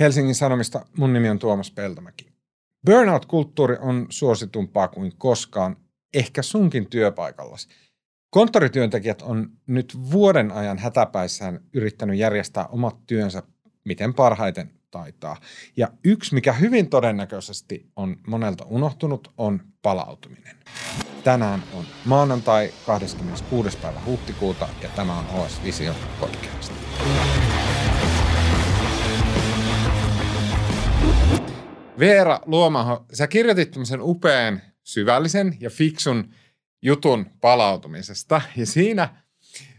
Helsingin Sanomista. Mun nimi on Tuomas Peltomäki. Burnout-kulttuuri on suositumpaa kuin koskaan, ehkä sunkin työpaikallasi. Konttorityöntekijät on nyt vuoden ajan hätäpäissään yrittänyt järjestää omat työnsä miten parhaiten taitaa. Ja yksi, mikä hyvin todennäköisesti on monelta unohtunut, on palautuminen. Tänään on maanantai 26. päivä huhtikuuta ja tämä on OS Visio podcast. Veera Luomaho, sä kirjoitit tämmöisen upean, syvällisen ja fiksun jutun palautumisesta. Ja siinä,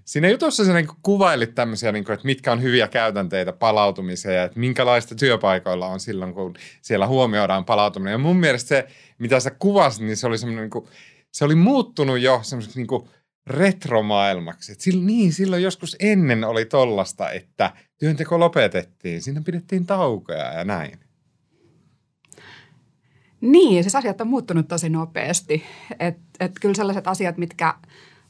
siinä jutussa sä niin kuvailit tämmöisiä, niin kuin, että mitkä on hyviä käytänteitä palautumiseen ja että minkälaista työpaikoilla on silloin, kun siellä huomioidaan palautuminen. Ja mun mielestä se, mitä sä kuvasit, niin se oli semmoinen, niin kuin, se oli muuttunut jo semmoiseksi niin retromaailmaksi. Et sillä, niin, silloin joskus ennen oli tollasta, että työnteko lopetettiin, siinä pidettiin taukoja ja näin. Niin, siis asiat on muuttunut tosi nopeasti. Että et kyllä sellaiset asiat, mitkä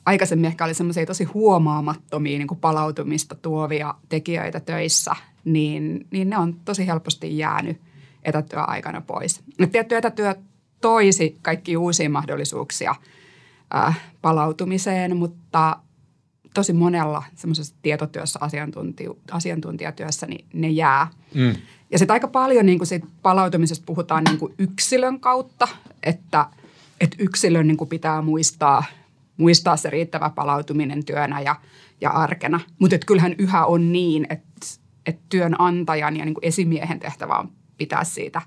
aikaisemmin ehkä oli semmoisia tosi huomaamattomia niin kuin palautumista tuovia tekijöitä töissä, niin, niin ne on tosi helposti jäänyt etätyöaikana pois. Et tietty etätyö toisi kaikki uusia mahdollisuuksia äh, palautumiseen, mutta tosi monella semmoisessa tietotyössä, asiantuntijatyössä, niin ne jää. Mm. Ja sitten aika paljon niin kuin siitä palautumisesta puhutaan niin kuin yksilön kautta, että, että yksilön niin kuin pitää muistaa, muistaa se riittävä palautuminen työnä ja, ja arkena. Mutta kyllähän yhä on niin, että, että työnantajan ja niin kuin esimiehen tehtävä on pitää siitä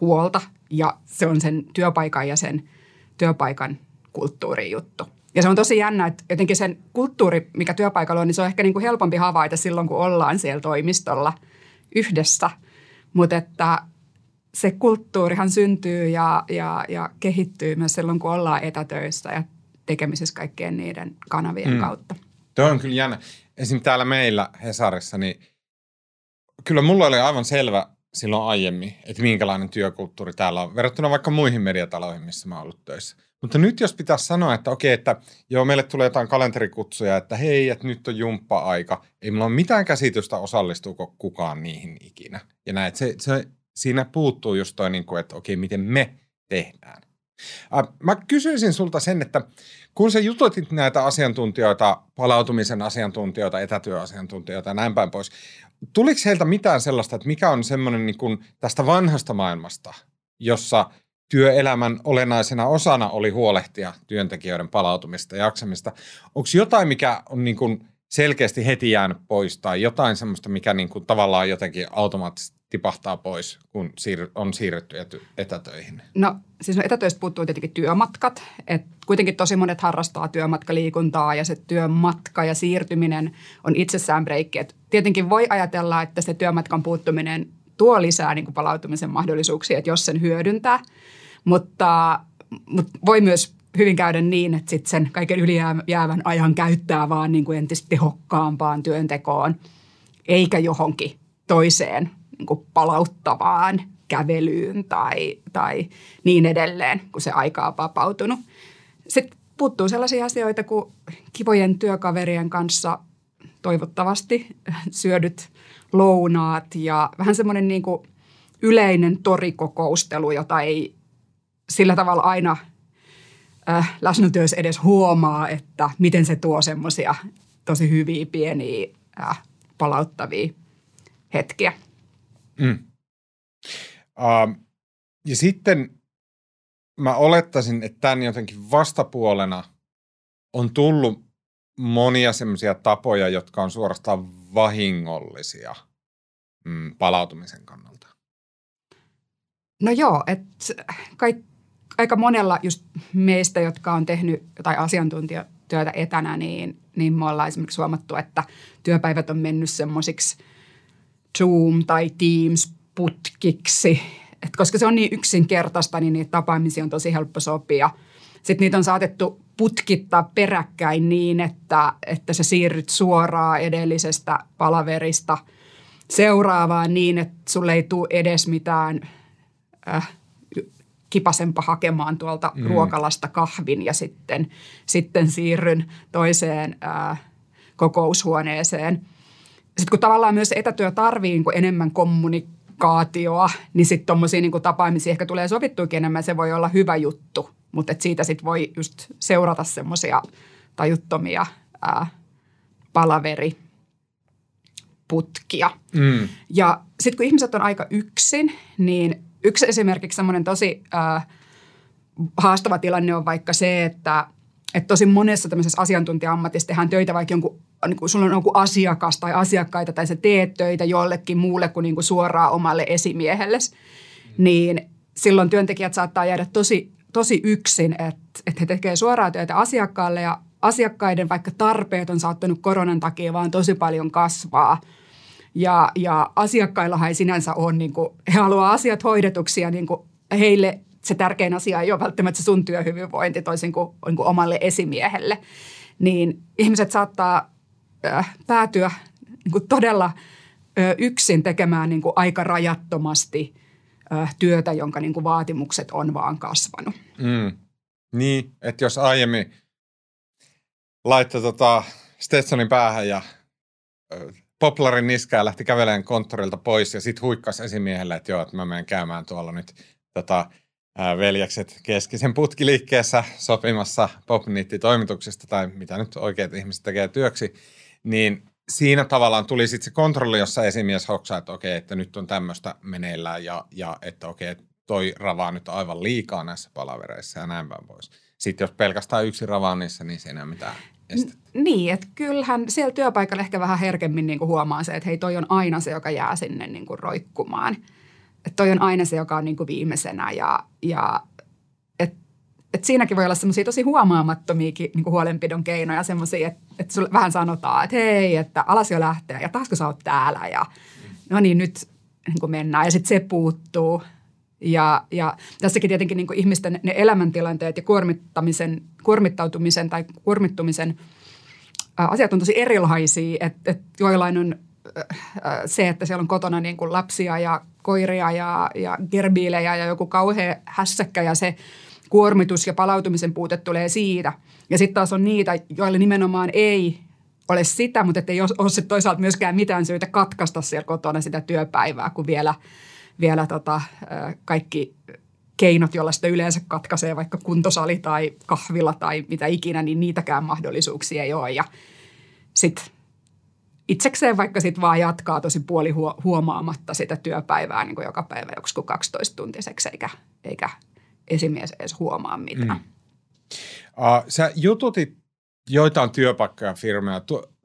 huolta ja se on sen työpaikan ja sen työpaikan kulttuurin juttu. Ja se on tosi jännä, että jotenkin sen kulttuuri, mikä työpaikalla on, niin se on ehkä niin kuin helpompi havaita silloin, kun ollaan siellä toimistolla yhdessä – mutta että se kulttuurihan syntyy ja, ja, ja kehittyy myös silloin, kun ollaan etätöissä ja tekemisissä kaikkien niiden kanavien mm. kautta. Tuo on kyllä jännä. Esim. täällä meillä Hesarissa, niin kyllä mulla oli aivan selvä silloin aiemmin, että minkälainen työkulttuuri täällä on, verrattuna vaikka muihin mediataloihin, missä mä oon ollut töissä. Mutta nyt jos pitäisi sanoa, että okei, että joo, meille tulee jotain kalenterikutsuja, että hei, että nyt on jumppa-aika. Ei mulla ole mitään käsitystä, osallistuuko kukaan niihin ikinä. Ja näin, että se, se, siinä puuttuu just toi, niin kuin, että okei, miten me tehdään. Äh, mä kysyisin sulta sen, että kun sä jututit näitä asiantuntijoita, palautumisen asiantuntijoita, etätyöasiantuntijoita ja näin päin pois, tuliko heiltä mitään sellaista, että mikä on semmoinen niin tästä vanhasta maailmasta, jossa – työelämän olennaisena osana oli huolehtia työntekijöiden palautumista ja jaksamista. Onko jotain, mikä on niin kuin selkeästi heti jäänyt pois tai jotain semmoista, mikä niin kuin tavallaan jotenkin automaattisesti tipahtaa pois, kun on siirrytty etätöihin? No siis no etätöistä puuttuu tietenkin työmatkat. Et kuitenkin tosi monet harrastaa työmatkaliikuntaa ja se työmatka ja siirtyminen on itsessään breikki. Et tietenkin voi ajatella, että se työmatkan puuttuminen tuo lisää niin kuin palautumisen mahdollisuuksia, että jos sen hyödyntää. Mutta, mutta voi myös hyvin käydä niin, että sit sen kaiken ylijäävän ajan käyttää vaan niin kuin entistä tehokkaampaan työntekoon, eikä johonkin toiseen niin kuin palauttavaan kävelyyn tai, tai niin edelleen, kun se aika on vapautunut. Sitten puuttuu sellaisia asioita kuin kivojen työkaverien kanssa toivottavasti syödyt lounaat ja vähän semmoinen niin kuin yleinen torikokoustelu, jota ei sillä tavalla aina äh, läsnätyössä edes huomaa, että miten se tuo semmoisia tosi hyviä, pieniä, äh, palauttavia hetkiä. Mm. Uh, ja sitten mä olettaisin, että tämän jotenkin vastapuolena on tullut monia semmoisia tapoja, jotka on suorastaan vahingollisia mm, palautumisen kannalta. No joo, että kaik, aika monella just meistä, jotka on tehnyt jotain asiantuntijatyötä etänä, niin, niin me ollaan esimerkiksi huomattu, että työpäivät on mennyt semmoisiksi Zoom- tai Teams-putkiksi. Et koska se on niin yksinkertaista, niin niitä tapaamisia on tosi helppo sopia. Sitten niitä on saatettu putkittaa peräkkäin niin, että, että sä siirryt suoraan edellisestä palaverista seuraavaan niin, että sulle ei tule edes mitään äh, – kipasempa hakemaan tuolta mm. ruokalasta kahvin ja sitten, sitten siirryn toiseen ää, kokoushuoneeseen. Sitten kun tavallaan myös etätyö tarvii niin enemmän kommuni- kommunikaatioa, niin sitten tuommoisia niin tapaamisia ehkä tulee sovittuikin enemmän. Se voi olla hyvä juttu, mutta et siitä sitten voi just seurata semmoisia tajuttomia ää, palaveri putkia. Mm. Ja sitten kun ihmiset on aika yksin, niin yksi esimerkiksi semmoinen tosi ää, haastava tilanne on vaikka se, että, että tosi monessa tämmöisessä asiantuntija-ammatissa tehdään töitä vaikka jonkun, niin kuin sulla on joku asiakas tai asiakkaita tai sä teet töitä jollekin muulle kuin, niin kuin suoraan omalle esimiehelle, mm. niin silloin työntekijät saattaa jäädä tosi, tosi yksin, että, että he tekevät suoraa työtä asiakkaalle ja asiakkaiden vaikka tarpeet on saattanut koronan takia vaan tosi paljon kasvaa. Ja, ja asiakkaillahan ei sinänsä ole, niin kuin, he haluaa asiat hoidetuksi ja niin kuin heille se tärkein asia ei ole välttämättä sun työhyvinvointi toisin kuin, niin kuin omalle esimiehelle. Niin ihmiset saattaa äh, päätyä niin kuin todella äh, yksin tekemään niin kuin aika rajattomasti työtä, jonka niin kuin vaatimukset on vaan kasvanut. Mm. Niin, että jos aiemmin laittoi tota Stetsonin päähän ja poplarin niskaa ja lähti kävelemään konttorilta pois ja sitten huikkasi esimiehelle, että joo, että mä menen käymään tuolla nyt tota, ää, veljekset keskisen putkiliikkeessä sopimassa popniitti-toimituksesta tai mitä nyt oikeat ihmiset tekee työksi, niin siinä tavallaan tuli sitten se kontrolli, jossa esimies hoksaa, että okei, että nyt on tämmöistä meneillään ja, ja että okei, toi ravaa nyt aivan liikaa näissä palavereissa ja näin päin pois. Sitten jos pelkästään yksi ravaa niissä, niin siinä ei ole mitään N- niin, että kyllähän siellä työpaikalla ehkä vähän herkemmin niin kuin huomaa se, että hei toi on aina se, joka jää sinne niin kuin roikkumaan. Että toi on aina se, joka on niin kuin viimeisenä ja, ja et siinäkin voi olla semmoisia tosi huomaamattomiakin niin huolenpidon keinoja, semmoisia, että, että sulle vähän sanotaan, että hei, että alas jo lähtee ja taasko sä oot täällä ja no niin nyt niin kuin mennään ja sitten se puuttuu. Ja, ja tässäkin tietenkin niin kuin ihmisten ne elämäntilanteet ja kuormittamisen, kuormittautumisen tai kuormittumisen ää, asiat on tosi erilaisia, että et joillain on se, että siellä on kotona niin kuin lapsia ja koiria ja, ja gerbiilejä ja joku kauhea hässäkkä ja se kuormitus ja palautumisen puute tulee siitä. Ja sitten taas on niitä, joille nimenomaan ei ole sitä, mutta ei ole, toisaalta myöskään mitään syytä katkaista siellä kotona sitä työpäivää, kun vielä – vielä tota, kaikki keinot, joilla sitä yleensä katkaisee vaikka kuntosali tai kahvila tai mitä ikinä, niin niitäkään mahdollisuuksia ei ole. Ja sitten itsekseen vaikka sitten vaan jatkaa tosi puoli huomaamatta sitä työpäivää niin kuin joka päivä joku 12 tuntiseksi, eikä, eikä esimies edes huomaa mitään. Mm. Uh, sä jututit joitain työpaikkoja firmoja.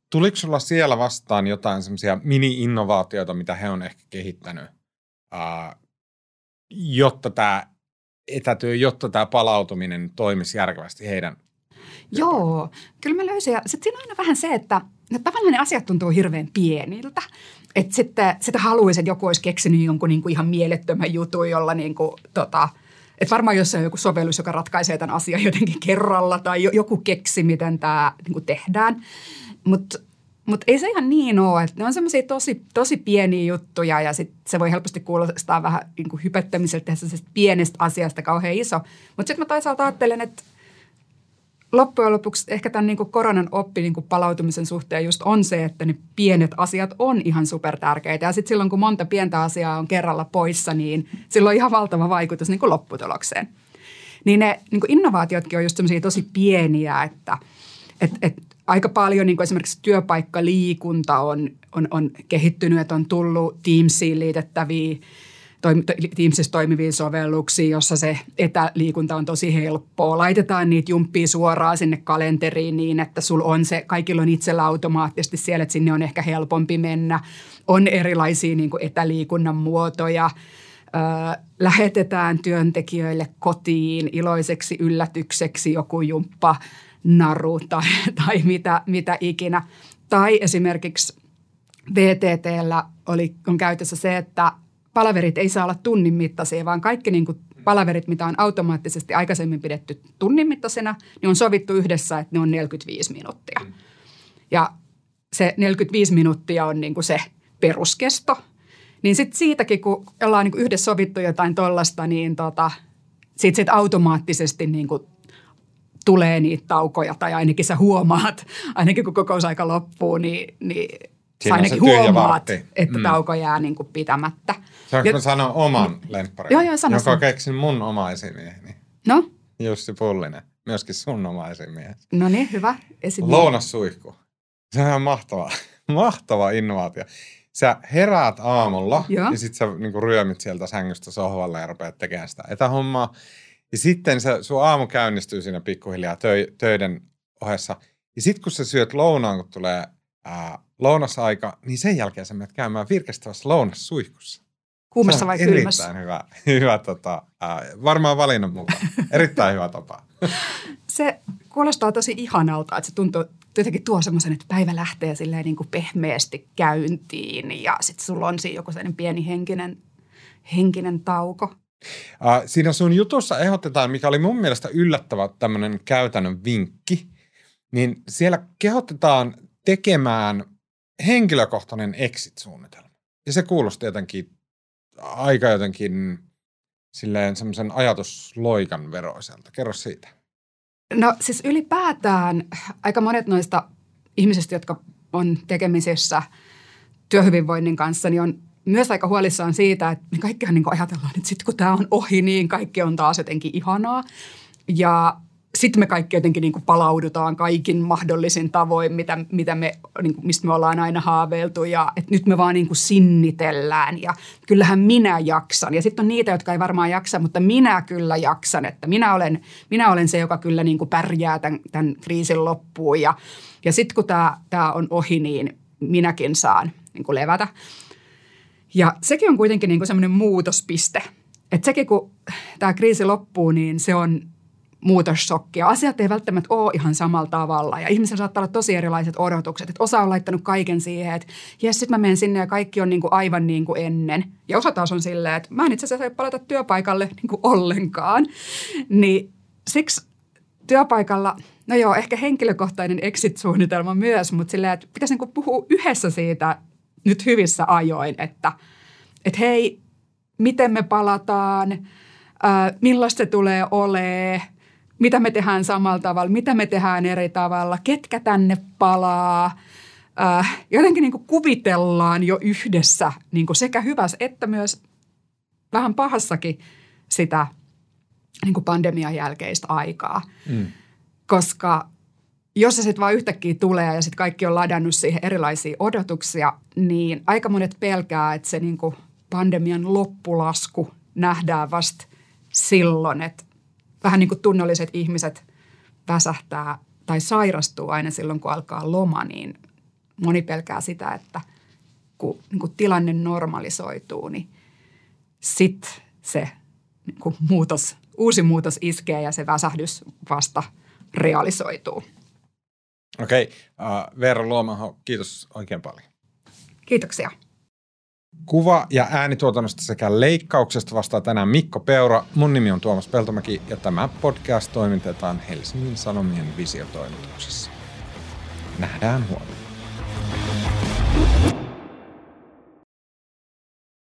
Tuliko sulla siellä vastaan jotain semmoisia mini-innovaatioita, mitä he on ehkä kehittänyt uh, jotta tämä etätyö, jotta tämä palautuminen toimisi järkevästi heidän Joo, kyllä mä löysin. Sitten siinä on aina vähän se, että, että tavallaan ne asiat tuntuu hirveän pieniltä. Että sitten sitä haluaisi, että joku olisi keksinyt jonkun niin kuin ihan mielettömän jutun, jolla niin kuin, tota, että varmaan jos on joku sovellus, joka ratkaisee tämän asian jotenkin kerralla tai joku keksi, miten tämä niin tehdään. Mutta mutta ei se ihan niin ole, että ne on semmoisia tosi, tosi pieniä juttuja ja sit se voi helposti kuulostaa vähän niin kuin hypettämiseltä pienestä asiasta kauhean iso. Mutta sitten mä toisaalta ajattelen, että loppujen lopuksi ehkä tämän niin kuin koronan oppi niin kuin palautumisen suhteen just on se, että ne pienet asiat on ihan super tärkeitä. Ja sitten silloin, kun monta pientä asiaa on kerralla poissa, niin silloin on ihan valtava vaikutus niin kuin lopputulokseen. Niin ne niin kuin innovaatiotkin on just semmoisia tosi pieniä, että et, et aika paljon niin kuin esimerkiksi työpaikkaliikunta on, on, on kehittynyt, että on tullut Teamsiin liitettäviä Teamsissa toimivia sovelluksia, jossa se etäliikunta on tosi helppoa. Laitetaan niitä jumppia suoraan sinne kalenteriin niin, että sulla on se, kaikilla on itsellä automaattisesti siellä, että sinne on ehkä helpompi mennä. On erilaisia niin kuin etäliikunnan muotoja. Lähetetään työntekijöille kotiin iloiseksi yllätykseksi joku jumppa – naru tai, tai mitä, mitä ikinä. Tai esimerkiksi VTTllä oli, on käytössä se, että palaverit ei saa olla tunnin mittaisia, vaan kaikki niin kuin palaverit, mitä on automaattisesti aikaisemmin pidetty tunnin mittaisena, niin on sovittu yhdessä, että ne on 45 minuuttia. Ja se 45 minuuttia on niin kuin se peruskesto. Niin sitten siitäkin, kun ollaan niin kuin yhdessä sovittu jotain tollasta, niin tota, sitten sit automaattisesti niin kuin tulee niitä taukoja tai ainakin sä huomaat, ainakin kun kokousaika loppuu, niin, niin Sä ainakin huomaat, että mm. tauko jää niin kuin pitämättä. Saanko ja, sanoa oman lempparin? Joo, joo, sano Joka sen. keksin mun oma esimieheni. No? Jussi Pullinen. Myöskin sun oma esimies. No niin, hyvä. Esimies. Lounassuihku. Se on mahtava, mahtava innovaatio. Sä heräät aamulla Joo. ja sit sä niinku ryömit sieltä sängystä sohvalle ja rupeat tekemään sitä etähommaa. Ja sitten se, sun aamu käynnistyy siinä pikkuhiljaa töi, töiden ohessa. Ja sitten kun sä syöt lounaan, kun tulee ää, lounasaika, niin sen jälkeen sä menet käymään virkistävässä lounassuihkussa. Kuumassa vai kylmässä? Erittäin hyvä, hyvä tota, ää, varmaan valinnan mukaan. Erittäin hyvä tapa. Se kuulostaa tosi ihanalta, että se tuntuu jotenkin tuo semmoisen, että päivä lähtee silleen niin kuin pehmeästi käyntiin ja sitten sulla on siinä joku sellainen pieni henkinen, henkinen tauko. Uh, siinä sun jutussa ehdotetaan, mikä oli mun mielestä yllättävä tämmöinen käytännön vinkki, niin siellä kehotetaan tekemään henkilökohtainen exit-suunnitelma. Ja se kuulosti jotenkin aika jotenkin silleen semmoisen ajatusloikan veroiselta. Kerro siitä. No siis ylipäätään aika monet noista ihmisistä, jotka on tekemisissä työhyvinvoinnin kanssa, niin on myös aika huolissaan siitä, että kaikkihan niin ajatellaan, että sitten kun tämä on ohi, niin kaikki on taas jotenkin ihanaa. Ja sitten me kaikki jotenkin niin kuin palaudutaan kaikin mahdollisin tavoin, mitä, mitä me, niin kuin, mistä me ollaan aina haaveiltu ja että nyt me vaan niin kuin sinnitellään ja kyllähän minä jaksan. Ja sitten on niitä, jotka ei varmaan jaksa, mutta minä kyllä jaksan, että minä olen, minä olen se, joka kyllä niin kuin pärjää tämän, tämän kriisin loppuun ja, ja sitten kun tämä, tämä on ohi, niin minäkin saan niin kuin levätä. Ja sekin on kuitenkin niin kuin semmoinen muutospiste. Että sekin kun tämä kriisi loppuu, niin se on muutossokkia. Asiat ei välttämättä ole ihan samalla tavalla ja ihmisillä saattaa olla tosi erilaiset odotukset. Että osa on laittanut kaiken siihen, että jes, sitten mä menen sinne ja kaikki on niin kuin aivan niin kuin ennen. Ja osa taas on silleen, että mä en itse asiassa palata työpaikalle niin kuin ollenkaan. Niin siksi työpaikalla, no joo, ehkä henkilökohtainen exit-suunnitelma myös, mutta silleen, että pitäisi niin kuin puhua yhdessä siitä nyt hyvissä ajoin, että, että hei, miten me palataan, äh, millaista se tulee olemaan – mitä me tehdään samalla tavalla, mitä me tehdään eri tavalla, ketkä tänne palaa. Äh, jotenkin niin kuin kuvitellaan jo yhdessä niin kuin sekä hyvässä että myös vähän pahassakin sitä niin kuin pandemian jälkeistä aikaa. Mm. Koska jos se sitten vaan yhtäkkiä tulee ja sitten kaikki on ladannut siihen erilaisia odotuksia, niin aika monet pelkää, että se niin kuin pandemian loppulasku nähdään vasta silloin, että vähän niin kuin tunnolliset ihmiset väsähtää tai sairastuu aina silloin, kun alkaa loma, niin moni pelkää sitä, että kun niin kuin tilanne normalisoituu, niin sitten se niin kuin muutos, uusi muutos iskee ja se väsähdys vasta realisoituu. Okei, okay. uh, Veera Luomaho, kiitos oikein paljon. Kiitoksia. Kuva- ja äänituotannosta sekä leikkauksesta vastaa tänään Mikko Peura. Mun nimi on Tuomas Peltomäki ja tämä podcast toimitetaan Helsingin Sanomien visiotoimituksessa. Nähdään huomenna.